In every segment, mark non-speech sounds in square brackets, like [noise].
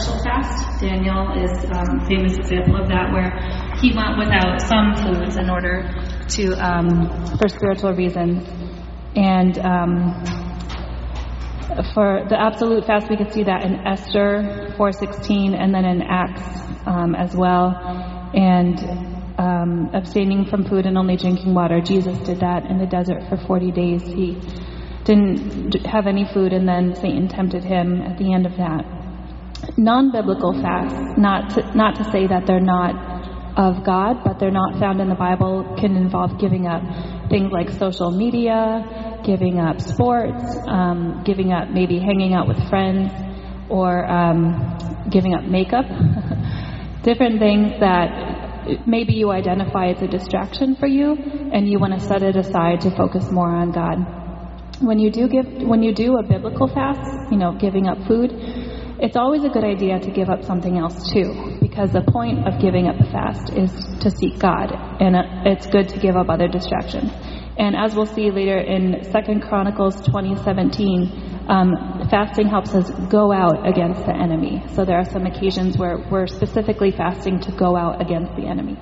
partial fast. Daniel is um, a famous example of that, where he went without some foods in order to um, for spiritual reasons. And um, for the absolute fast, we could see that in Esther 4:16, and then in Acts um, as well. And um, abstaining from food and only drinking water. Jesus did that in the desert for 40 days. He didn't have any food, and then Satan tempted him at the end of that. Non-biblical fasts, not to, not to say that they're not of God, but they're not found in the Bible, can involve giving up things like social media, giving up sports, um, giving up maybe hanging out with friends, or um, giving up makeup. [laughs] Different things that maybe you identify as a distraction for you, and you want to set it aside to focus more on God when you do give when you do a biblical fast, you know, giving up food, it's always a good idea to give up something else too, because the point of giving up the fast is to seek God, and it's good to give up other distractions. And as we'll see later in Second Chronicles 2017, um, fasting helps us go out against the enemy. So there are some occasions where we're specifically fasting to go out against the enemy.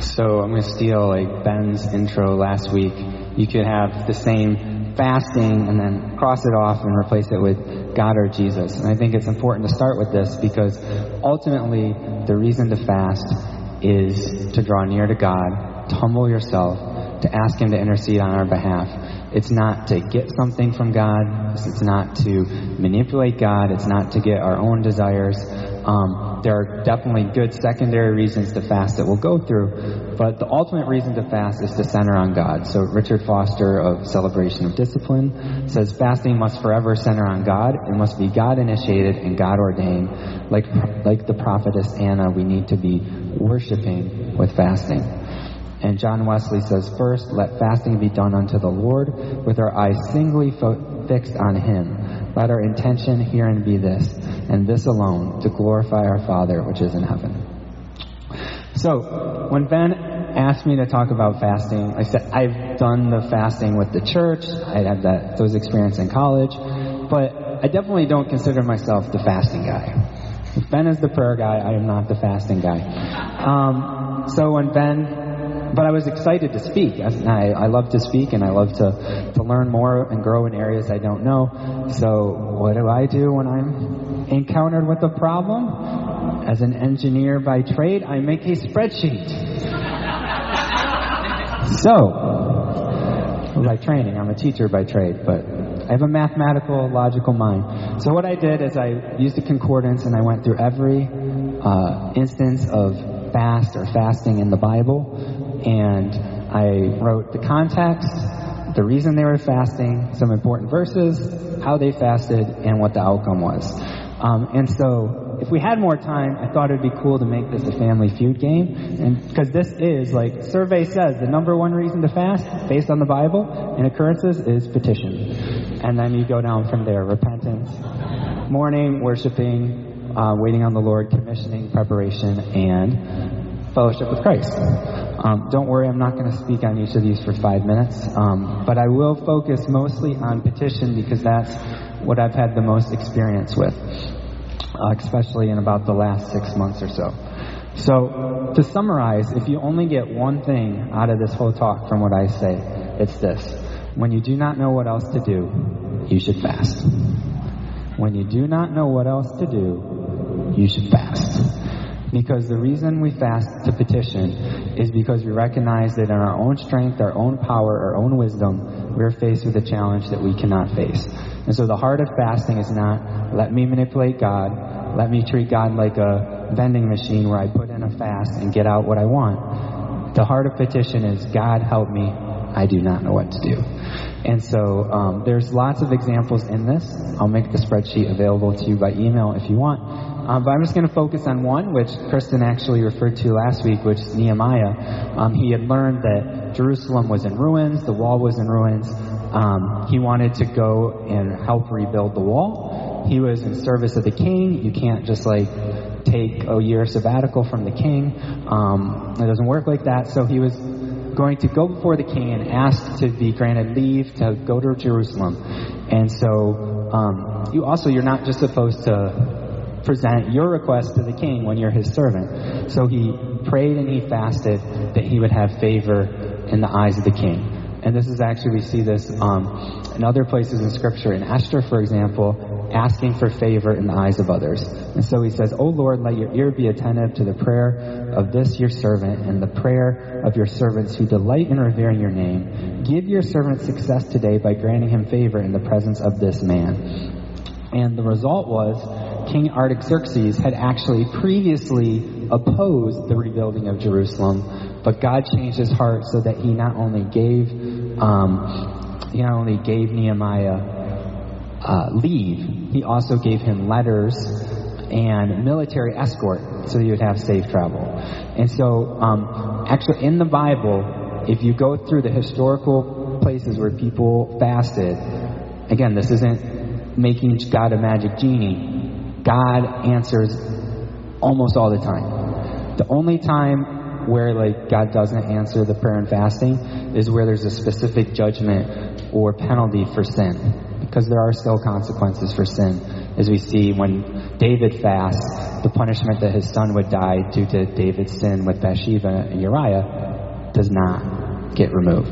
So I'm going to steal like Ben's intro last week. You could have the same fasting and then cross it off and replace it with God or Jesus. And I think it's important to start with this because ultimately the reason to fast is to draw near to God, to humble yourself, to ask Him to intercede on our behalf. It's not to get something from God. It's not to manipulate God. It's not to get our own desires. Um, there are definitely good secondary reasons to fast that we'll go through, but the ultimate reason to fast is to center on God. So Richard Foster of Celebration of Discipline says fasting must forever center on God. It must be God initiated and God ordained. Like, like the prophetess Anna, we need to be worshiping with fasting. And John Wesley says, First, let fasting be done unto the Lord, with our eyes singly fo- fixed on Him. Let our intention herein be this, and this alone, to glorify our Father which is in heaven. So, when Ben asked me to talk about fasting, I said, I've done the fasting with the church, I had that, those experiences in college, but I definitely don't consider myself the fasting guy. If Ben is the prayer guy, I am not the fasting guy. Um, so when Ben but I was excited to speak. I, I love to speak and I love to, to learn more and grow in areas I don't know. So what do I do when I'm encountered with a problem? As an engineer by trade, I make a spreadsheet. [laughs] So, by training, I'm a teacher by trade, but I have a mathematical, logical mind. So what I did is I used a concordance and I went through every uh, instance of fast or fasting in the Bible and I wrote the context, the reason they were fasting, some important verses, how they fasted, and what the outcome was. Um, and so, if we had more time, I thought it'd be cool to make this a family feud game, and because this is like survey says, the number one reason to fast, based on the Bible and occurrences, is petition, and then you go down from there: repentance, mourning, worshiping, uh, waiting on the Lord, commissioning, preparation, and fellowship with Christ. Um, don't worry, I'm not going to speak on each of these for five minutes, um, but I will focus mostly on petition because that's what I've had the most experience with, uh, especially in about the last six months or so. So, to summarize, if you only get one thing out of this whole talk from what I say, it's this. When you do not know what else to do, you should fast. When you do not know what else to do, you should fast. Because the reason we fast to petition is because we recognize that in our own strength, our own power, our own wisdom, we're faced with a challenge that we cannot face. And so the heart of fasting is not, let me manipulate God, let me treat God like a vending machine where I put in a fast and get out what I want. The heart of petition is, God help me, I do not know what to do. And so um, there's lots of examples in this. I'll make the spreadsheet available to you by email if you want. Um, but I'm just going to focus on one, which Kristen actually referred to last week, which is Nehemiah. Um, he had learned that Jerusalem was in ruins, the wall was in ruins. Um, he wanted to go and help rebuild the wall. He was in service of the king. You can't just like take a year sabbatical from the king. Um, it doesn't work like that. So he was going to go before the king and ask to be granted leave to go to Jerusalem. And so, um, you also, you're not just supposed to present your request to the king when you're his servant. So he prayed and he fasted that he would have favor in the eyes of the king. And this is actually, we see this um, in other places in Scripture. In Esther, for example, asking for favor in the eyes of others. And so he says, O Lord, let your ear be attentive to the prayer of this your servant and the prayer of your servants who delight in revering your name. Give your servant success today by granting him favor in the presence of this man. And the result was King Artaxerxes had actually previously opposed the rebuilding of Jerusalem, but God changed his heart so that he not only gave um, he not only gave Nehemiah uh, leave, he also gave him letters and military escort so he would have safe travel. And so, um, actually, in the Bible, if you go through the historical places where people fasted, again, this isn't making God a magic genie. God answers almost all the time. The only time where like God doesn't answer the prayer and fasting is where there's a specific judgment or penalty for sin. Because there are still consequences for sin. As we see when David fasts, the punishment that his son would die due to David's sin with Bathsheba and Uriah does not get removed.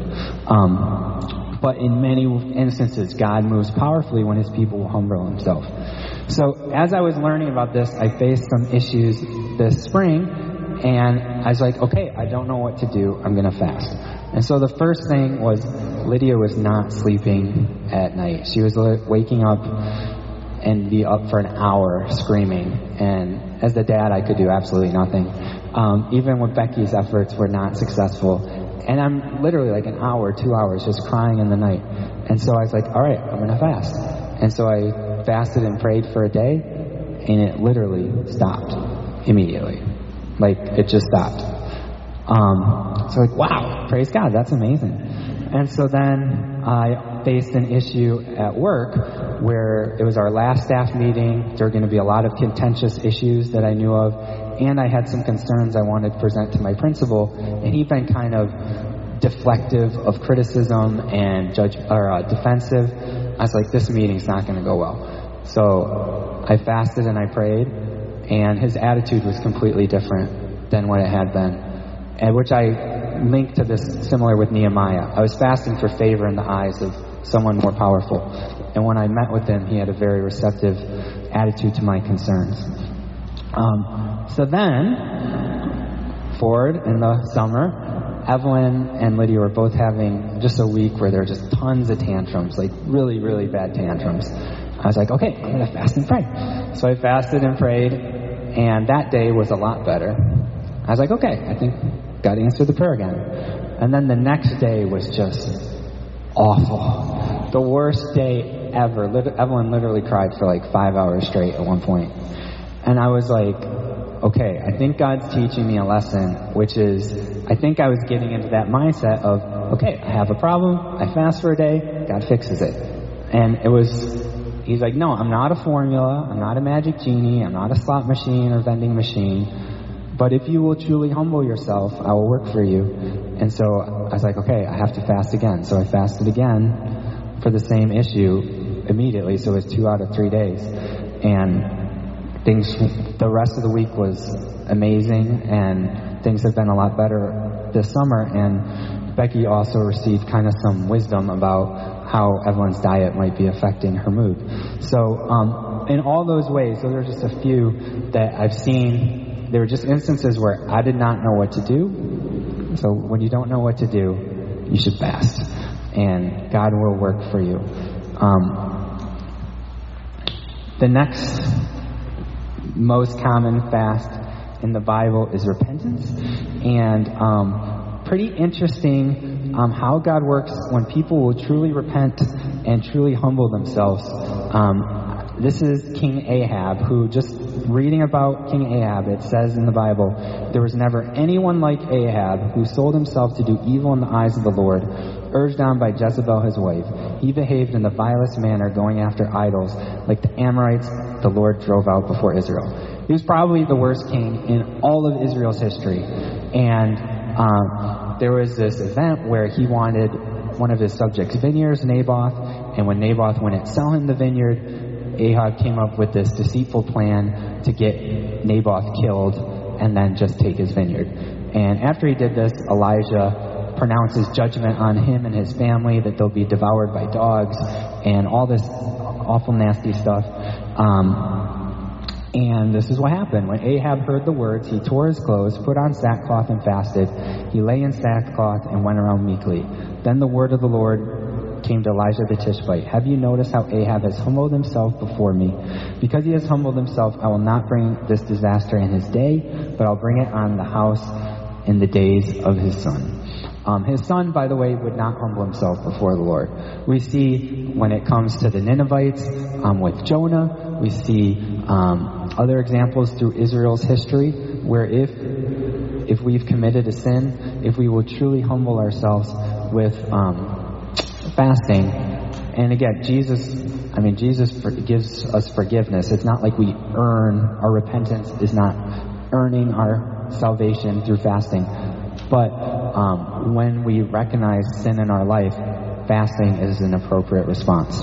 Um, but in many instances, God moves powerfully when his people humble himself. So as I was learning about this, I faced some issues this spring, and I was like, okay, I don't know what to do. I'm going to fast. And so the first thing was Lydia was not sleeping at night. She was waking up and be up for an hour screaming. And as the dad, I could do absolutely nothing. Um, even when Becky's efforts were not successful. And I'm literally like an hour, two hours just crying in the night. And so I was like, all right, I'm going to fast. And so I fasted and prayed for a day, and it literally stopped immediately. Like, it just stopped. Um, so like, wow, praise God, that's amazing. And so then I faced an issue at work where it was our last staff meeting. There were going to be a lot of contentious issues that I knew of, and I had some concerns I wanted to present to my principal, and he'd been kind of deflective of criticism and judge or uh, defensive. I was like, this meeting's not going to go well. So I fasted and I prayed, and his attitude was completely different than what it had been and which I linked to this similar with Nehemiah. I was fasting for favor in the eyes of someone more powerful. And when I met with him, he had a very receptive attitude to my concerns. Um, so then, forward in the summer, Evelyn and Lydia were both having just a week where there were just tons of tantrums, like really, really bad tantrums. I was like, okay, I'm going to fast and pray. So I fasted and prayed, and that day was a lot better. I was like, okay, I think God answered the prayer again. And then the next day was just awful. The worst day ever. Evelyn literally cried for like five hours straight at one point. And I was like, okay, I think God's teaching me a lesson, which is, I think I was getting into that mindset of, okay, I have a problem, I fast for a day, God fixes it. And it was, he's like, no, I'm not a formula, I'm not a magic genie, I'm not a slot machine or vending machine. But if you will truly humble yourself, I will work for you. And so I was like, okay, I have to fast again. So I fasted again for the same issue immediately. So it was two out of three days. And things, the rest of the week was amazing and things have been a lot better this summer. And Becky also received kind of some wisdom about how Evelyn's diet might be affecting her mood. So, um, in all those ways, those are just a few that I've seen there were just instances where I did not know what to do. So when you don't know what to do, you should fast, and God will work for you. Um, the next most common fast in the Bible is repentance, and um, pretty interesting um, how God works when people will truly repent and truly humble themselves. Um, this is King Ahab, who just reading about King Ahab, it says in the Bible, there was never anyone like Ahab who sold himself to do evil in the eyes of the Lord, urged on by Jezebel his wife. He behaved in the vilest manner, going after idols, like the Amorites the Lord drove out before Israel. He was probably the worst king in all of Israel's history. And um, there was this event where he wanted one of his subjects' vineyards, Naboth, and when Naboth wouldn't sell him the vineyard, Ahab came up with this deceitful plan to get Naboth killed and then just take his vineyard. And after he did this, Elijah pronounces judgment on him and his family that they'll be devoured by dogs and all this awful, nasty stuff. Um, and this is what happened. When Ahab heard the words, he tore his clothes, put on sackcloth, and fasted. He lay in sackcloth and went around meekly. Then the word of the Lord came to Elijah the Tishbite. Have you noticed how Ahab has humbled himself before me? Because he has humbled himself, I will not bring this disaster in his day, but I'll bring it on the house in the days of his son. Um, his son, by the way, would not humble himself before the Lord. We see when it comes to the Ninevites um, with Jonah, we see um, other examples through Israel's history where if if we've committed a sin, if we will truly humble ourselves with um, fasting, and again, Jesus, I mean, Jesus gives us forgiveness. It's not like we earn our repentance is not earning our salvation through fasting, but um, when we recognize sin in our life, fasting is an appropriate response.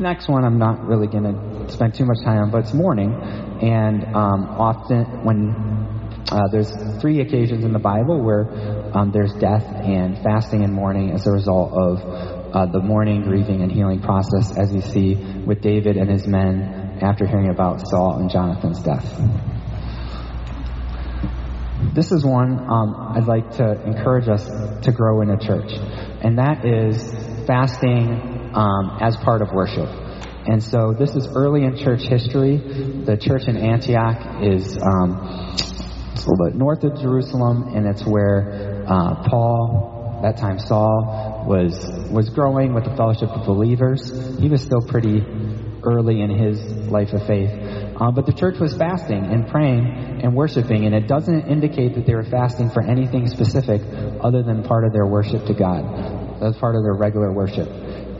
Next one, I'm not really going to spend too much time on, but it's mourning. And um, often, when uh, there's three occasions in the Bible where um, there's death and fasting and mourning as a result of uh, the mourning, grieving, and healing process, as you see with David and his men after hearing about Saul and Jonathan's death. This is one um, I'd like to encourage us to grow in a church, and that is fasting um, as part of worship. And so this is early in church history. The church in Antioch is um, a little bit north of Jerusalem, and it's where uh, Paul, that time Saul, was was growing with the fellowship of believers. He was still pretty early in his life of faith. Uh, but the church was fasting and praying and worshiping, and it doesn't indicate that they were fasting for anything specific other than part of their worship to God. That's part of their regular worship.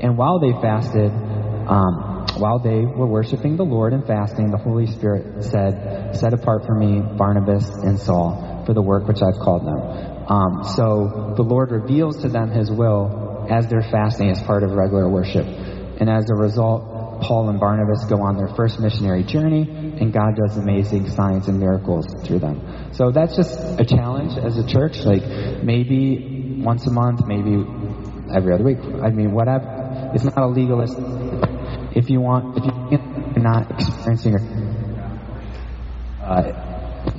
And while they fasted, um, while they were worshiping the Lord and fasting, the Holy Spirit said, Set apart for me Barnabas and Saul for the work which I've called them. Um, so the Lord reveals to them His will as they're fasting as part of regular worship. And as a result, Paul and Barnabas go on their first missionary journey, and God does amazing signs and miracles through them. So that's just a challenge as a church. Like maybe once a month, maybe every other week. I mean, whatever. It's not a legalist. If you want, if you're not experiencing, uh,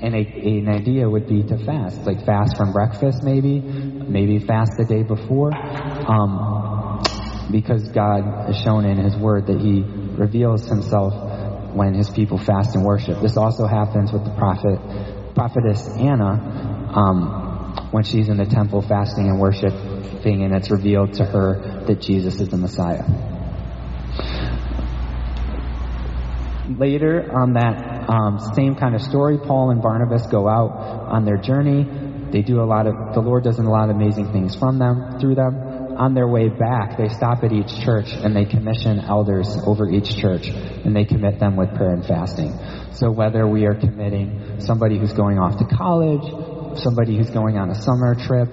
and a, an idea would be to fast, like fast from breakfast, maybe, maybe fast the day before. Um, because God has shown in His Word that He reveals Himself when His people fast and worship. This also happens with the prophet, prophetess Anna, um, when she's in the temple fasting and worshiping, and it's revealed to her that Jesus is the Messiah. Later on that um, same kind of story, Paul and Barnabas go out on their journey. They do a lot of, the Lord does a lot of amazing things from them, through them on their way back, they stop at each church and they commission elders over each church and they commit them with prayer and fasting. So whether we are committing somebody who's going off to college, somebody who's going on a summer trip,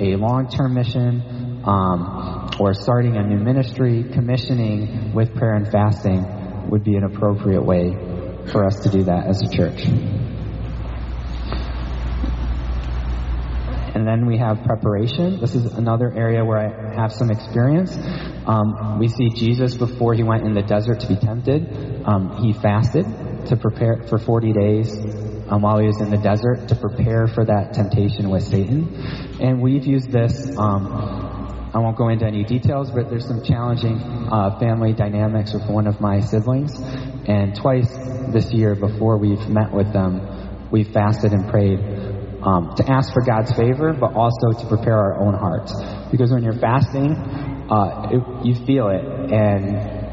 a long-term mission, um, or starting a new ministry, commissioning with prayer and fasting would be an appropriate way for us to do that as a church. And then we have preparation. This is another area where I have some experience. Um, we see Jesus before he went in the desert to be tempted. Um, he fasted to prepare for 40 days um, while he was in the desert to prepare for that temptation with Satan. And we've used this. Um, I won't go into any details, but there's some challenging uh, family dynamics with one of my siblings. And twice this year, before we've met with them, we've fasted and prayed um, to ask for God's favor, but also to prepare our own hearts. Because when you're fasting, uh, it, you feel it, and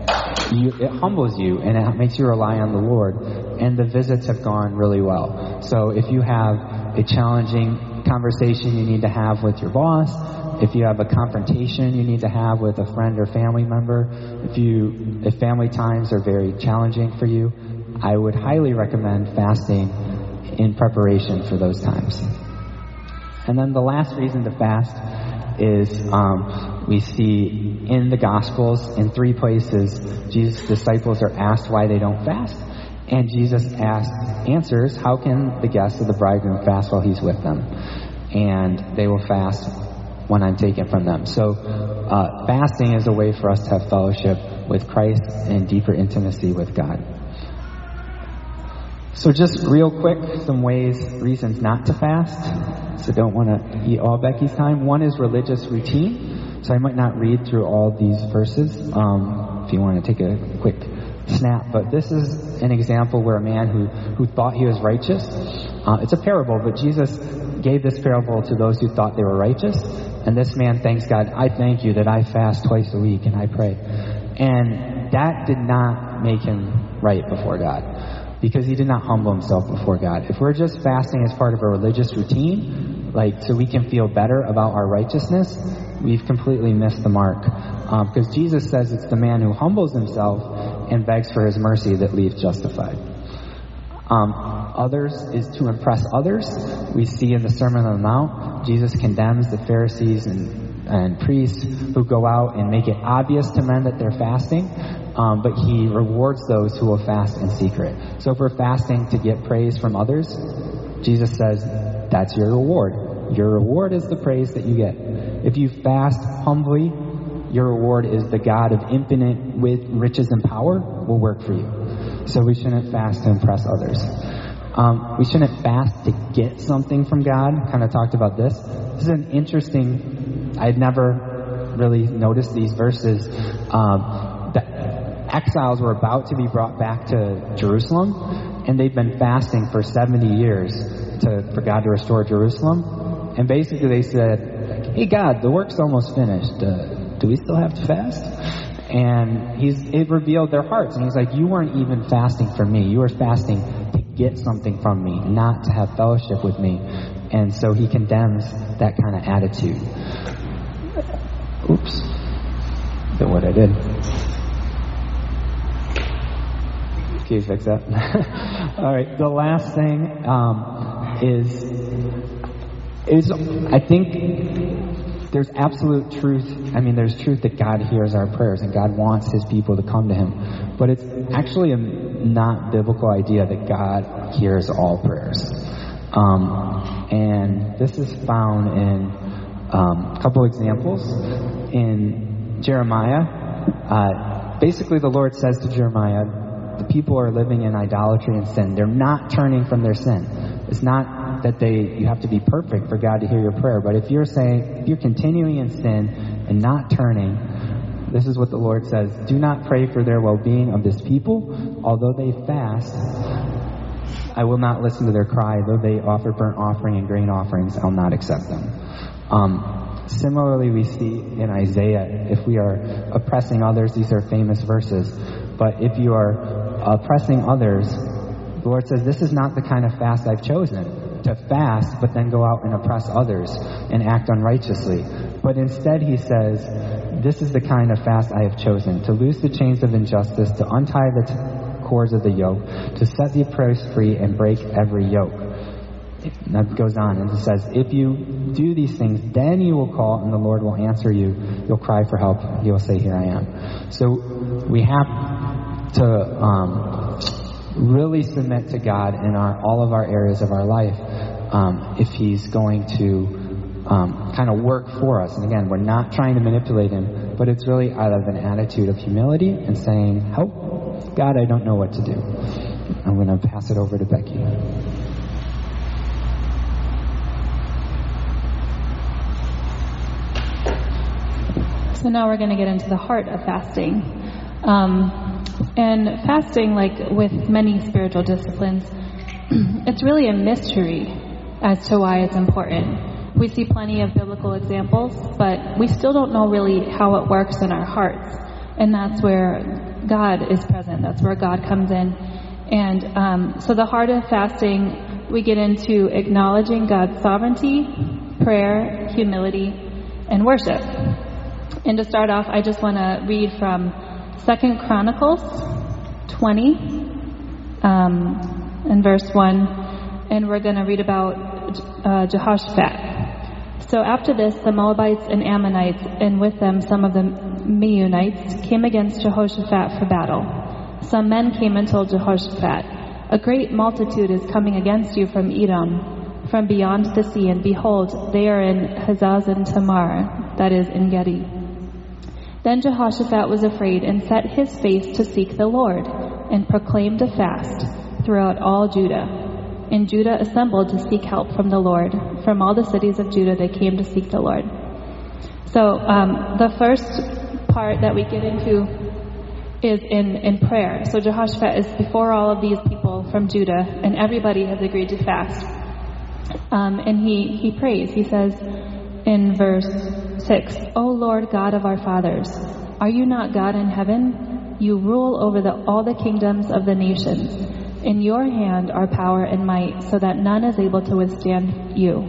you, it humbles you, and it makes you rely on the Lord. And the visits have gone really well. So if you have a challenging conversation you need to have with your boss, if you have a confrontation you need to have with a friend or family member, if you if family times are very challenging for you, I would highly recommend fasting in preparation for those times. And then the last reason to fast is um, we see in the Gospels, in three places, Jesus' disciples are asked why they don't fast. And Jesus answers, how can the guests of the bridegroom fast while he's with them? And they will fast when I'm taken from them. So, uh, fasting is a way for us to have fellowship with Christ and deeper intimacy with God. So just real quick, some ways, reasons not to fast. So don't want to eat all Becky's time. One is religious routine. So I might not read through all these verses um, if you want to take a quick snap. But this is an example where a man who, who thought he was righteous, uh, it's a parable, but Jesus gave this parable to those who thought they were righteous. And this man thanks God, I thank you that I fast twice a week and I pray. And that did not make him right before God because he did not humble himself before God. If we're just fasting as part of a religious routine, like so we can feel better about our righteousness, we've completely missed the mark. Um, because Jesus says it's the man who humbles himself and begs for his mercy that leaves justified. Um, others is to impress others. We see in the Sermon on the Mount, Jesus condemns the Pharisees and, and priests who go out and make it obvious to men that they're fasting um, but he rewards those who will fast in secret. So if we're fasting to get praise from others, Jesus says that's your reward. Your reward is the praise that you get. If you fast humbly, your reward is the God of infinite with riches and power will work for you. So we shouldn't fast to impress others. Um, we shouldn't fast to get something from God. Kind of talked about this. This is an interesting. I'd never really noticed these verses. Um, exiles were about to be brought back to Jerusalem, and they'd been fasting for 70 years to, for God to restore Jerusalem. And basically they said, hey God, the work's almost finished. Uh, do we still have to fast? And he's, it revealed their hearts. And he's like, you weren't even fasting for me. You were fasting to get something from me, not to have fellowship with me. And so he condemns that kind of attitude. Oops. Look what I did. Can you fix that? [laughs] All right. The last thing um, is is I think there's absolute truth. I mean, there's truth that God hears our prayers and God wants His people to come to Him. But it's actually a not biblical idea that God hears all prayers. Um, and this is found in um, a couple examples in Jeremiah. Uh, basically, the Lord says to Jeremiah, the people are living in idolatry and sin. They're not turning from their sin. It's not that they you have to be perfect for God to hear your prayer, but if you're saying if you're continuing in sin and not turning, this is what the Lord says, do not pray for their well-being of this people, although they fast. I will not listen to their cry, though they offer burnt offering and grain offerings, I'll not accept them. Um, similarly, we see in Isaiah, if we are oppressing others, these are famous verses. But if you are oppressing others, the Lord says, This is not the kind of fast I've chosen to fast, but then go out and oppress others and act unrighteously. But instead, He says, This is the kind of fast I have chosen to loose the chains of injustice, to untie the t- cords of the yoke, to set the oppressed free and break every yoke. That goes on and it says, If you do these things, then you will call and the Lord will answer you. You'll cry for help. He will say, Here I am. So we have to um, really submit to God in our all of our areas of our life um, if He's going to um, kind of work for us. And again, we're not trying to manipulate Him, but it's really out of an attitude of humility and saying, "Help, God, I don't know what to do." I'm going to pass it over to Becky. So now we're going to get into the heart of fasting. Um, and fasting, like with many spiritual disciplines, [clears throat] it's really a mystery as to why it's important. We see plenty of biblical examples, but we still don't know really how it works in our hearts. And that's where God is present. That's where God comes in. And um, so the heart of fasting, we get into acknowledging God's sovereignty, prayer, humility, and worship. And to start off, I just want to read from Second Chronicles 20 um, and verse 1. and we're going to read about uh, Jehoshaphat. So after this, the Moabites and Ammonites, and with them some of the Meunites, came against Jehoshaphat for battle. Some men came and told Jehoshaphat, A great multitude is coming against you from Edom, from beyond the sea, and behold, they are in Hazazon Tamar, that is, Engedi. Then Jehoshaphat was afraid and set his face to seek the Lord, and proclaimed a fast throughout all Judah. And Judah assembled to seek help from the Lord. From all the cities of Judah they came to seek the Lord. So um, the first part that we get into is in, in prayer. So Jehoshaphat is before all of these people from Judah, and everybody has agreed to fast. Um, and he, he prays. He says in verse 6, O Lord God of our fathers, are you not God in heaven? You rule over the, all the kingdoms of the nations. In your hand are power and might, so that none is able to withstand you.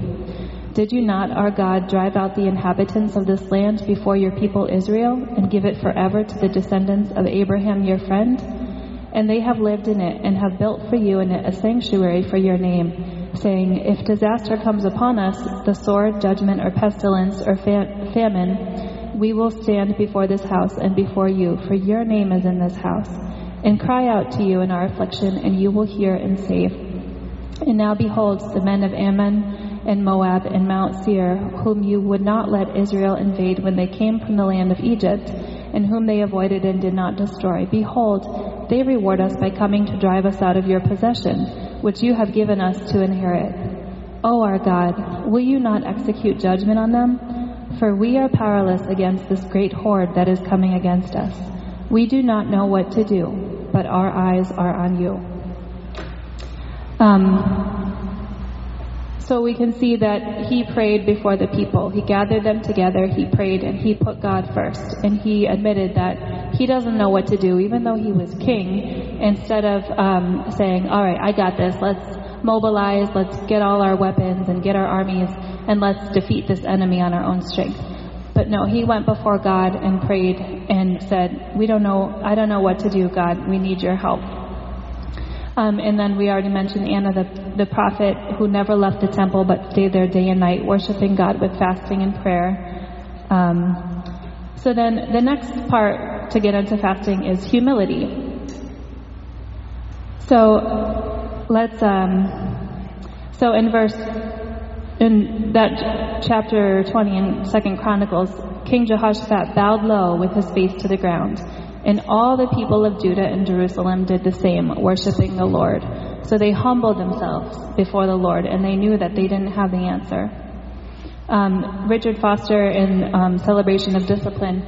Did you not, our God, drive out the inhabitants of this land before your people Israel, and give it forever to the descendants of Abraham your friend? And they have lived in it, and have built for you in it a sanctuary for your name, saying, If disaster comes upon us, the sword, judgment, or pestilence, or famine, we will stand before this house and before you, for your name is in this house and cry out to you in our affliction, and you will hear and save. And now behold, the men of Ammon and Moab and Mount Seir, whom you would not let Israel invade when they came from the land of Egypt, and whom they avoided and did not destroy, behold, they reward us by coming to drive us out of your possession, which you have given us to inherit. O our God, will you not execute judgment on them? For we are powerless against this great horde that is coming against us. We do not know what to do but our eyes are on you. Um, so we can see that he prayed before the people. He gathered them together, he prayed, and he put God first. And he admitted that he doesn't know what to do, even though he was king. Instead of um, saying, All right, I got this, let's mobilize, let's get all our weapons and get our armies, and let's defeat this enemy on our own strength. But no, he went before God and prayed and said, We don't know, I don't know what to do, God. We need your help. Um, and then we already mentioned Anna, the, the prophet, who never left the temple but stayed there day and night, worshiping God with fasting and prayer. Um, so then the next part to get into fasting is humility. So let's, um, so in verse in that chapter 20 in Second Chronicles, King Jehoshaphat bowed low with his face to the ground, and all the people of Judah and Jerusalem did the same, worshiping the Lord. So they humbled themselves before the Lord, and they knew that they didn't have the answer. Um, Richard Foster, in um, Celebration of Discipline,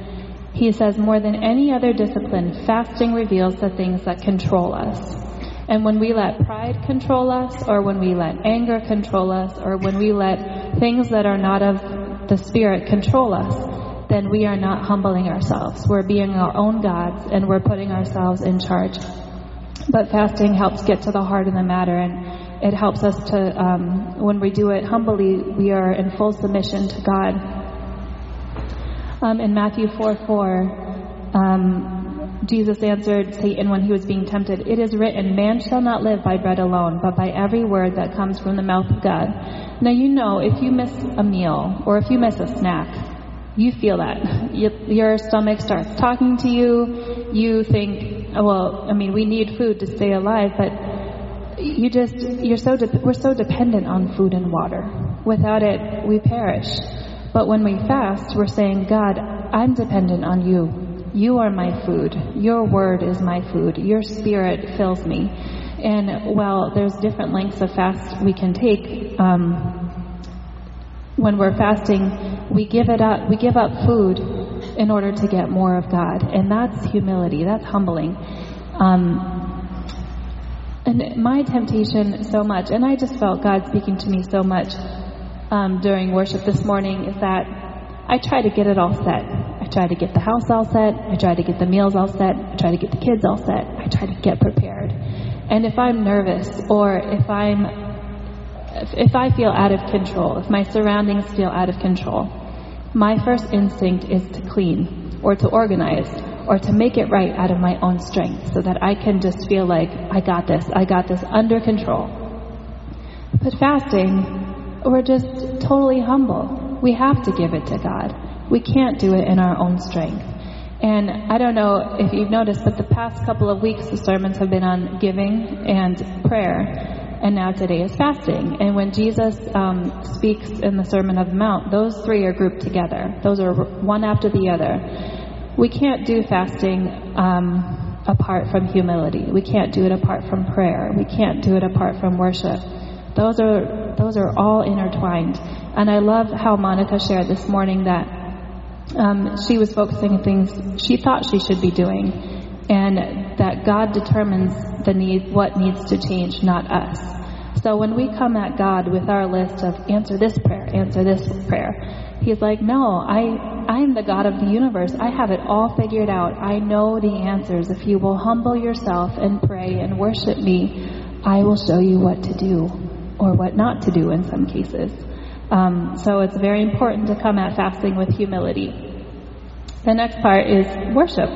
he says, more than any other discipline, fasting reveals the things that control us. And when we let pride control us, or when we let anger control us, or when we let things that are not of the Spirit control us, then we are not humbling ourselves. We're being our own gods, and we're putting ourselves in charge. But fasting helps get to the heart of the matter, and it helps us to, um, when we do it humbly, we are in full submission to God. Um, in Matthew 4 4, um, Jesus answered Satan when he was being tempted, It is written, Man shall not live by bread alone, but by every word that comes from the mouth of God. Now, you know, if you miss a meal or if you miss a snack, you feel that. [laughs] Your stomach starts talking to you. You think, oh, well, I mean, we need food to stay alive, but you just, you're so, de- we're so dependent on food and water. Without it, we perish. But when we fast, we're saying, God, I'm dependent on you. You are my food. Your word is my food. Your spirit fills me. And while there's different lengths of fast we can take, um, when we're fasting, we give it up. We give up food in order to get more of God, and that's humility. That's humbling. Um, and my temptation so much, and I just felt God speaking to me so much um, during worship this morning, is that I try to get it all set. I try to get the house all set. I try to get the meals all set. I try to get the kids all set. I try to get prepared. And if I'm nervous or if I'm if, I feel out of control, if my surroundings feel out of control, my first instinct is to clean or to organize or to make it right out of my own strength so that I can just feel like I got this. I got this under control. But fasting, we're just totally humble. We have to give it to God. We can't do it in our own strength. And I don't know if you've noticed, but the past couple of weeks the sermons have been on giving and prayer and now today is fasting. And when Jesus um, speaks in the Sermon of the Mount, those three are grouped together. Those are one after the other. We can't do fasting um, apart from humility. We can't do it apart from prayer. We can't do it apart from worship. Those are those are all intertwined. And I love how Monica shared this morning that um, she was focusing on things she thought she should be doing, and that God determines the need, what needs to change, not us. So when we come at God with our list of answer this prayer, answer this prayer, He's like, no, I, I'm the God of the universe. I have it all figured out. I know the answers. If you will humble yourself and pray and worship me, I will show you what to do or what not to do in some cases. Um, so it's very important to come at fasting with humility. The next part is worship.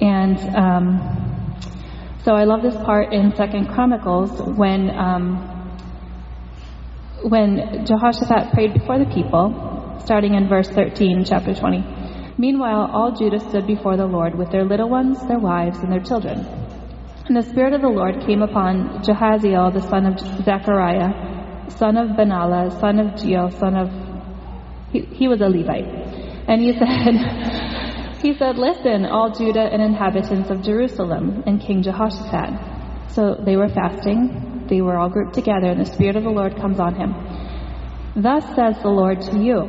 And um, so I love this part in Second Chronicles when um, when Jehoshaphat prayed before the people, starting in verse 13, chapter 20. Meanwhile, all Judah stood before the Lord with their little ones, their wives, and their children. And the Spirit of the Lord came upon Jehaziel, the son of Zechariah, son of Benaiah, son of Jeiel, son of he, he was a Levite. And he [laughs] said, he said, Listen, all Judah and inhabitants of Jerusalem, and King Jehoshaphat. So they were fasting, they were all grouped together, and the Spirit of the Lord comes on him. Thus says the Lord to you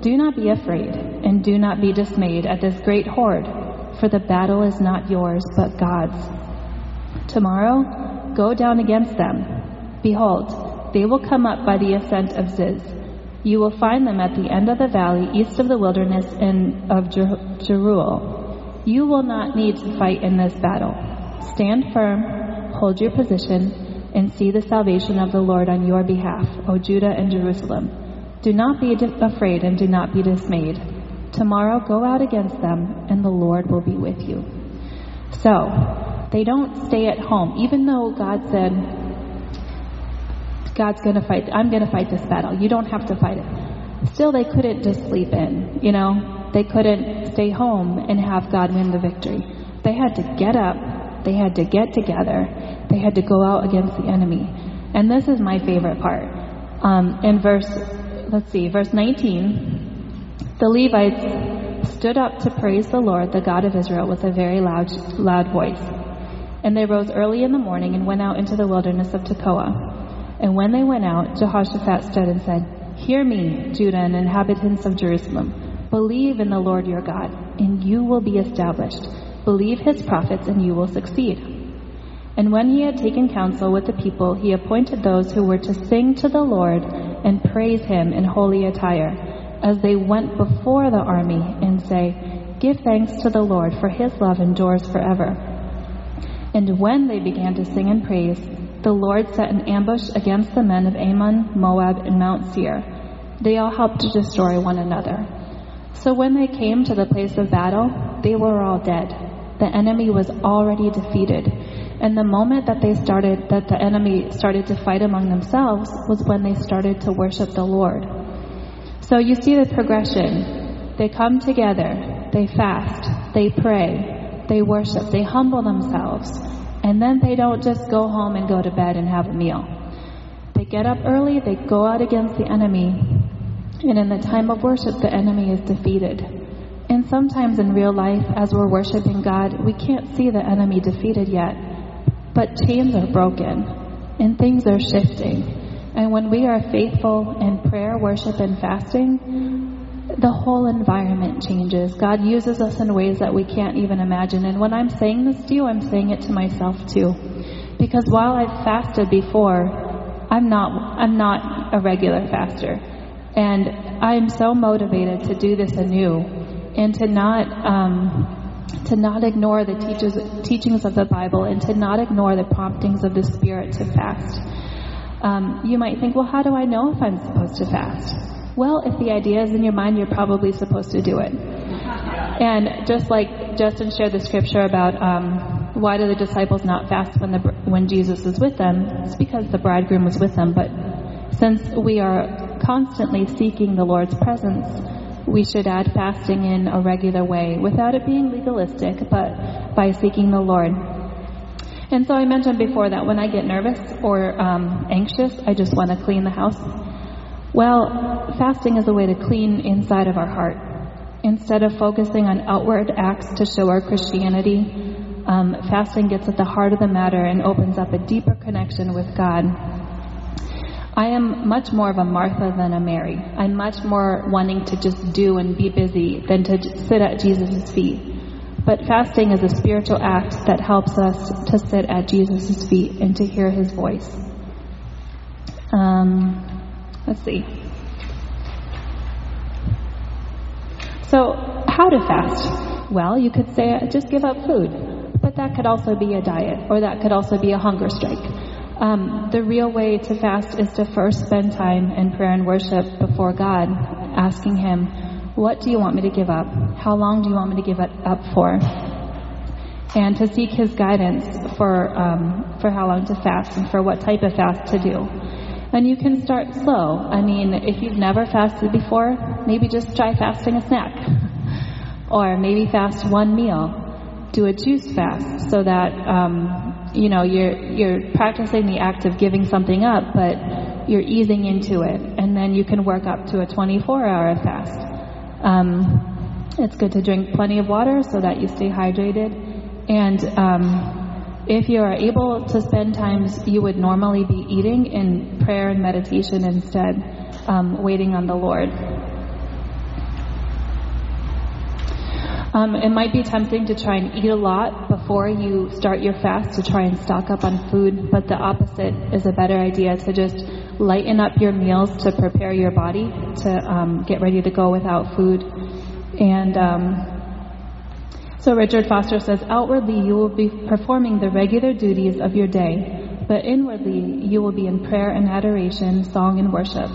Do not be afraid, and do not be dismayed at this great horde, for the battle is not yours, but God's. Tomorrow, go down against them. Behold, they will come up by the ascent of Ziz. You will find them at the end of the valley, east of the wilderness of Jer- Jeruel. You will not need to fight in this battle. Stand firm, hold your position, and see the salvation of the Lord on your behalf, O Judah and Jerusalem. Do not be afraid and do not be dismayed. Tomorrow go out against them, and the Lord will be with you. So, they don't stay at home, even though God said, God's going to fight, I'm going to fight this battle. You don't have to fight it. Still, they couldn't just sleep in, you know? They couldn't stay home and have God win the victory. They had to get up, they had to get together, they had to go out against the enemy. And this is my favorite part. Um, in verse, let's see, verse 19, the Levites stood up to praise the Lord, the God of Israel, with a very loud, loud voice. And they rose early in the morning and went out into the wilderness of Tekoa. And when they went out, Jehoshaphat stood and said, Hear me, Judah and inhabitants of Jerusalem. Believe in the Lord your God, and you will be established. Believe his prophets, and you will succeed. And when he had taken counsel with the people, he appointed those who were to sing to the Lord and praise him in holy attire, as they went before the army and say, Give thanks to the Lord, for his love endures forever. And when they began to sing and praise, the Lord set an ambush against the men of Ammon, Moab, and Mount Seir. They all helped to destroy one another. So when they came to the place of battle, they were all dead. The enemy was already defeated. And the moment that they started, that the enemy started to fight among themselves was when they started to worship the Lord. So you see the progression. They come together, they fast, they pray, they worship, they humble themselves, and then they don't just go home and go to bed and have a meal. They get up early, they go out against the enemy, and in the time of worship, the enemy is defeated. And sometimes in real life, as we're worshiping God, we can't see the enemy defeated yet, but chains are broken and things are shifting. And when we are faithful in prayer, worship, and fasting, the whole environment changes. God uses us in ways that we can't even imagine. And when I'm saying this to you, I'm saying it to myself too. Because while I've fasted before, I'm not, I'm not a regular faster. And I'm so motivated to do this anew and to not, um, to not ignore the teachers, teachings of the Bible and to not ignore the promptings of the Spirit to fast. Um, you might think, well, how do I know if I'm supposed to fast? Well, if the idea is in your mind, you're probably supposed to do it. And just like Justin shared the scripture about um, why do the disciples not fast when the when Jesus is with them? It's because the bridegroom was with them. But since we are constantly seeking the Lord's presence, we should add fasting in a regular way without it being legalistic, but by seeking the Lord. And so I mentioned before that when I get nervous or um, anxious, I just want to clean the house. Well, fasting is a way to clean inside of our heart. Instead of focusing on outward acts to show our Christianity, um, fasting gets at the heart of the matter and opens up a deeper connection with God. I am much more of a Martha than a Mary. I'm much more wanting to just do and be busy than to sit at Jesus' feet. But fasting is a spiritual act that helps us to sit at Jesus' feet and to hear his voice. Um, let's see. So, how to fast? Well, you could say just give up food, but that could also be a diet, or that could also be a hunger strike. Um, the real way to fast is to first spend time in prayer and worship before God, asking Him, What do you want me to give up? How long do you want me to give it up for? And to seek His guidance for, um, for how long to fast and for what type of fast to do. And you can start slow. I mean, if you've never fasted before, maybe just try fasting a snack. [laughs] Or maybe fast one meal. Do a juice fast so that, um, you know, you're, you're practicing the act of giving something up, but you're easing into it. And then you can work up to a 24 hour fast. Um, it's good to drink plenty of water so that you stay hydrated. And, um, if you are able to spend times you would normally be eating in prayer and meditation instead, um, waiting on the Lord. Um, it might be tempting to try and eat a lot before you start your fast to try and stock up on food, but the opposite is a better idea to just lighten up your meals to prepare your body to um, get ready to go without food. And um, so Richard Foster says, outwardly you will be performing the regular duties of your day, but inwardly you will be in prayer and adoration, song and worship.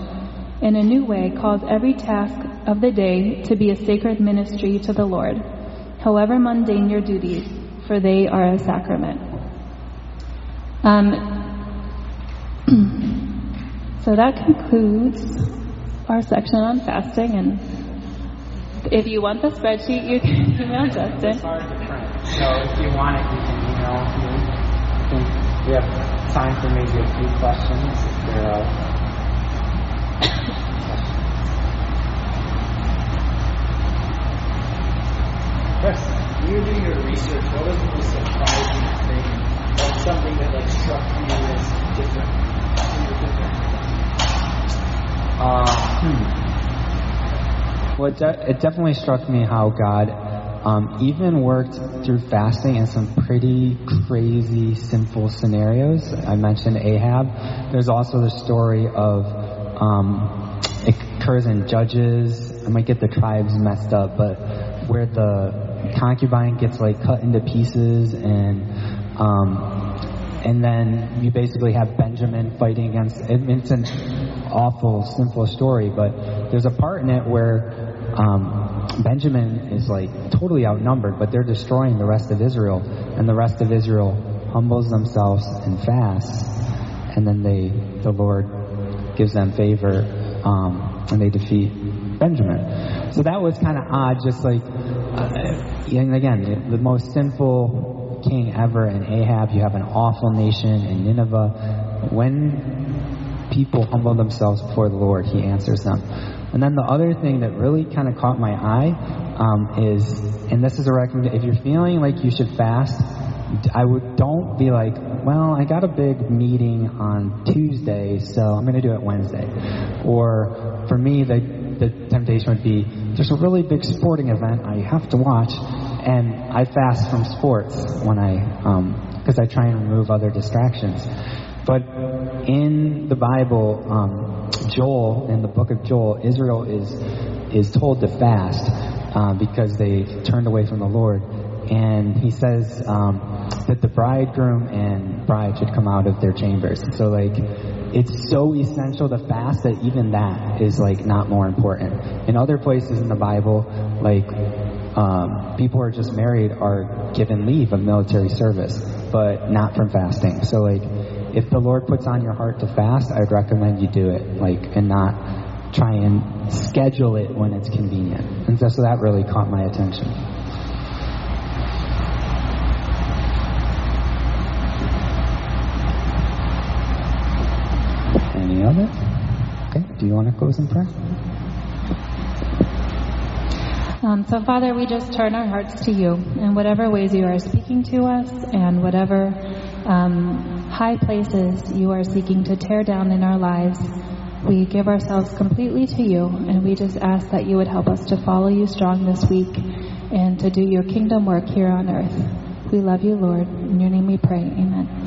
In a new way, cause every task of the day to be a sacred ministry to the Lord, however mundane your duties, for they are a sacrament. Um, [clears throat] so that concludes our section on fasting and if you want the spreadsheet, you can [laughs] email Justin. It's hard to print. So if you want it, you can email me. I think we have time for maybe a few questions if there are. Chris, when you were doing your research, what was the most surprising thing, or something that like struck you as different? different? Uh, hmm. Well, it, de- it definitely struck me how God um, even worked through fasting in some pretty crazy, sinful scenarios. I mentioned Ahab. There's also the story of um, it occurs in Judges. I might get the tribes messed up, but where the concubine gets like cut into pieces and um, and then you basically have Benjamin fighting against. It's an awful, sinful story, but there's a part in it where um, Benjamin is like totally outnumbered, but they're destroying the rest of Israel, and the rest of Israel humbles themselves and fasts, and then they, the Lord gives them favor, um, and they defeat Benjamin. So that was kind of odd, just like, uh, and again, the, the most sinful king ever in Ahab. You have an awful nation in Nineveh. When people humble themselves before the Lord, He answers them. And then the other thing that really kind of caught my eye um, is, and this is a recommendation, if you're feeling like you should fast, I would don't be like, well, I got a big meeting on Tuesday, so I'm going to do it Wednesday. Or for me, the the temptation would be there's a really big sporting event I have to watch, and I fast from sports when I because um, I try and remove other distractions. But in the Bible, um, Joel, in the book of Joel, Israel is is told to fast uh, because they turned away from the Lord, and he says um, that the bridegroom and bride should come out of their chambers. So like it's so essential to fast that even that is like not more important. In other places in the Bible, like um, people who are just married are given leave of military service, but not from fasting. So like, if the Lord puts on your heart to fast, I'd recommend you do it, like, and not try and schedule it when it's convenient. And so, that really caught my attention. Any other? Okay, do you want to close in prayer? Um, so, Father, we just turn our hearts to you in whatever ways you are speaking to us and whatever um, high places you are seeking to tear down in our lives. We give ourselves completely to you, and we just ask that you would help us to follow you strong this week and to do your kingdom work here on earth. We love you, Lord. In your name we pray. Amen.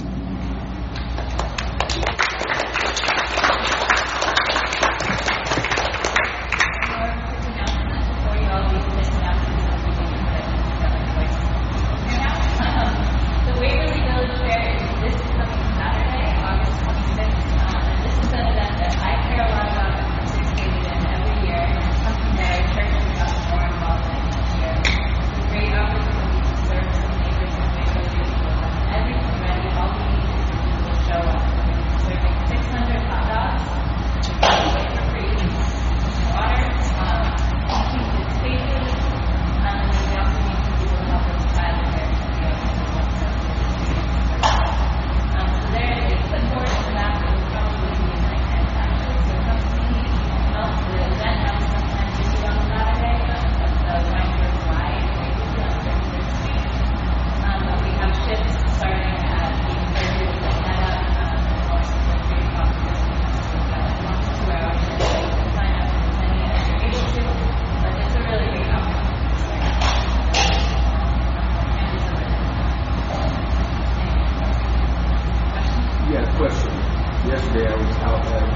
there is out there.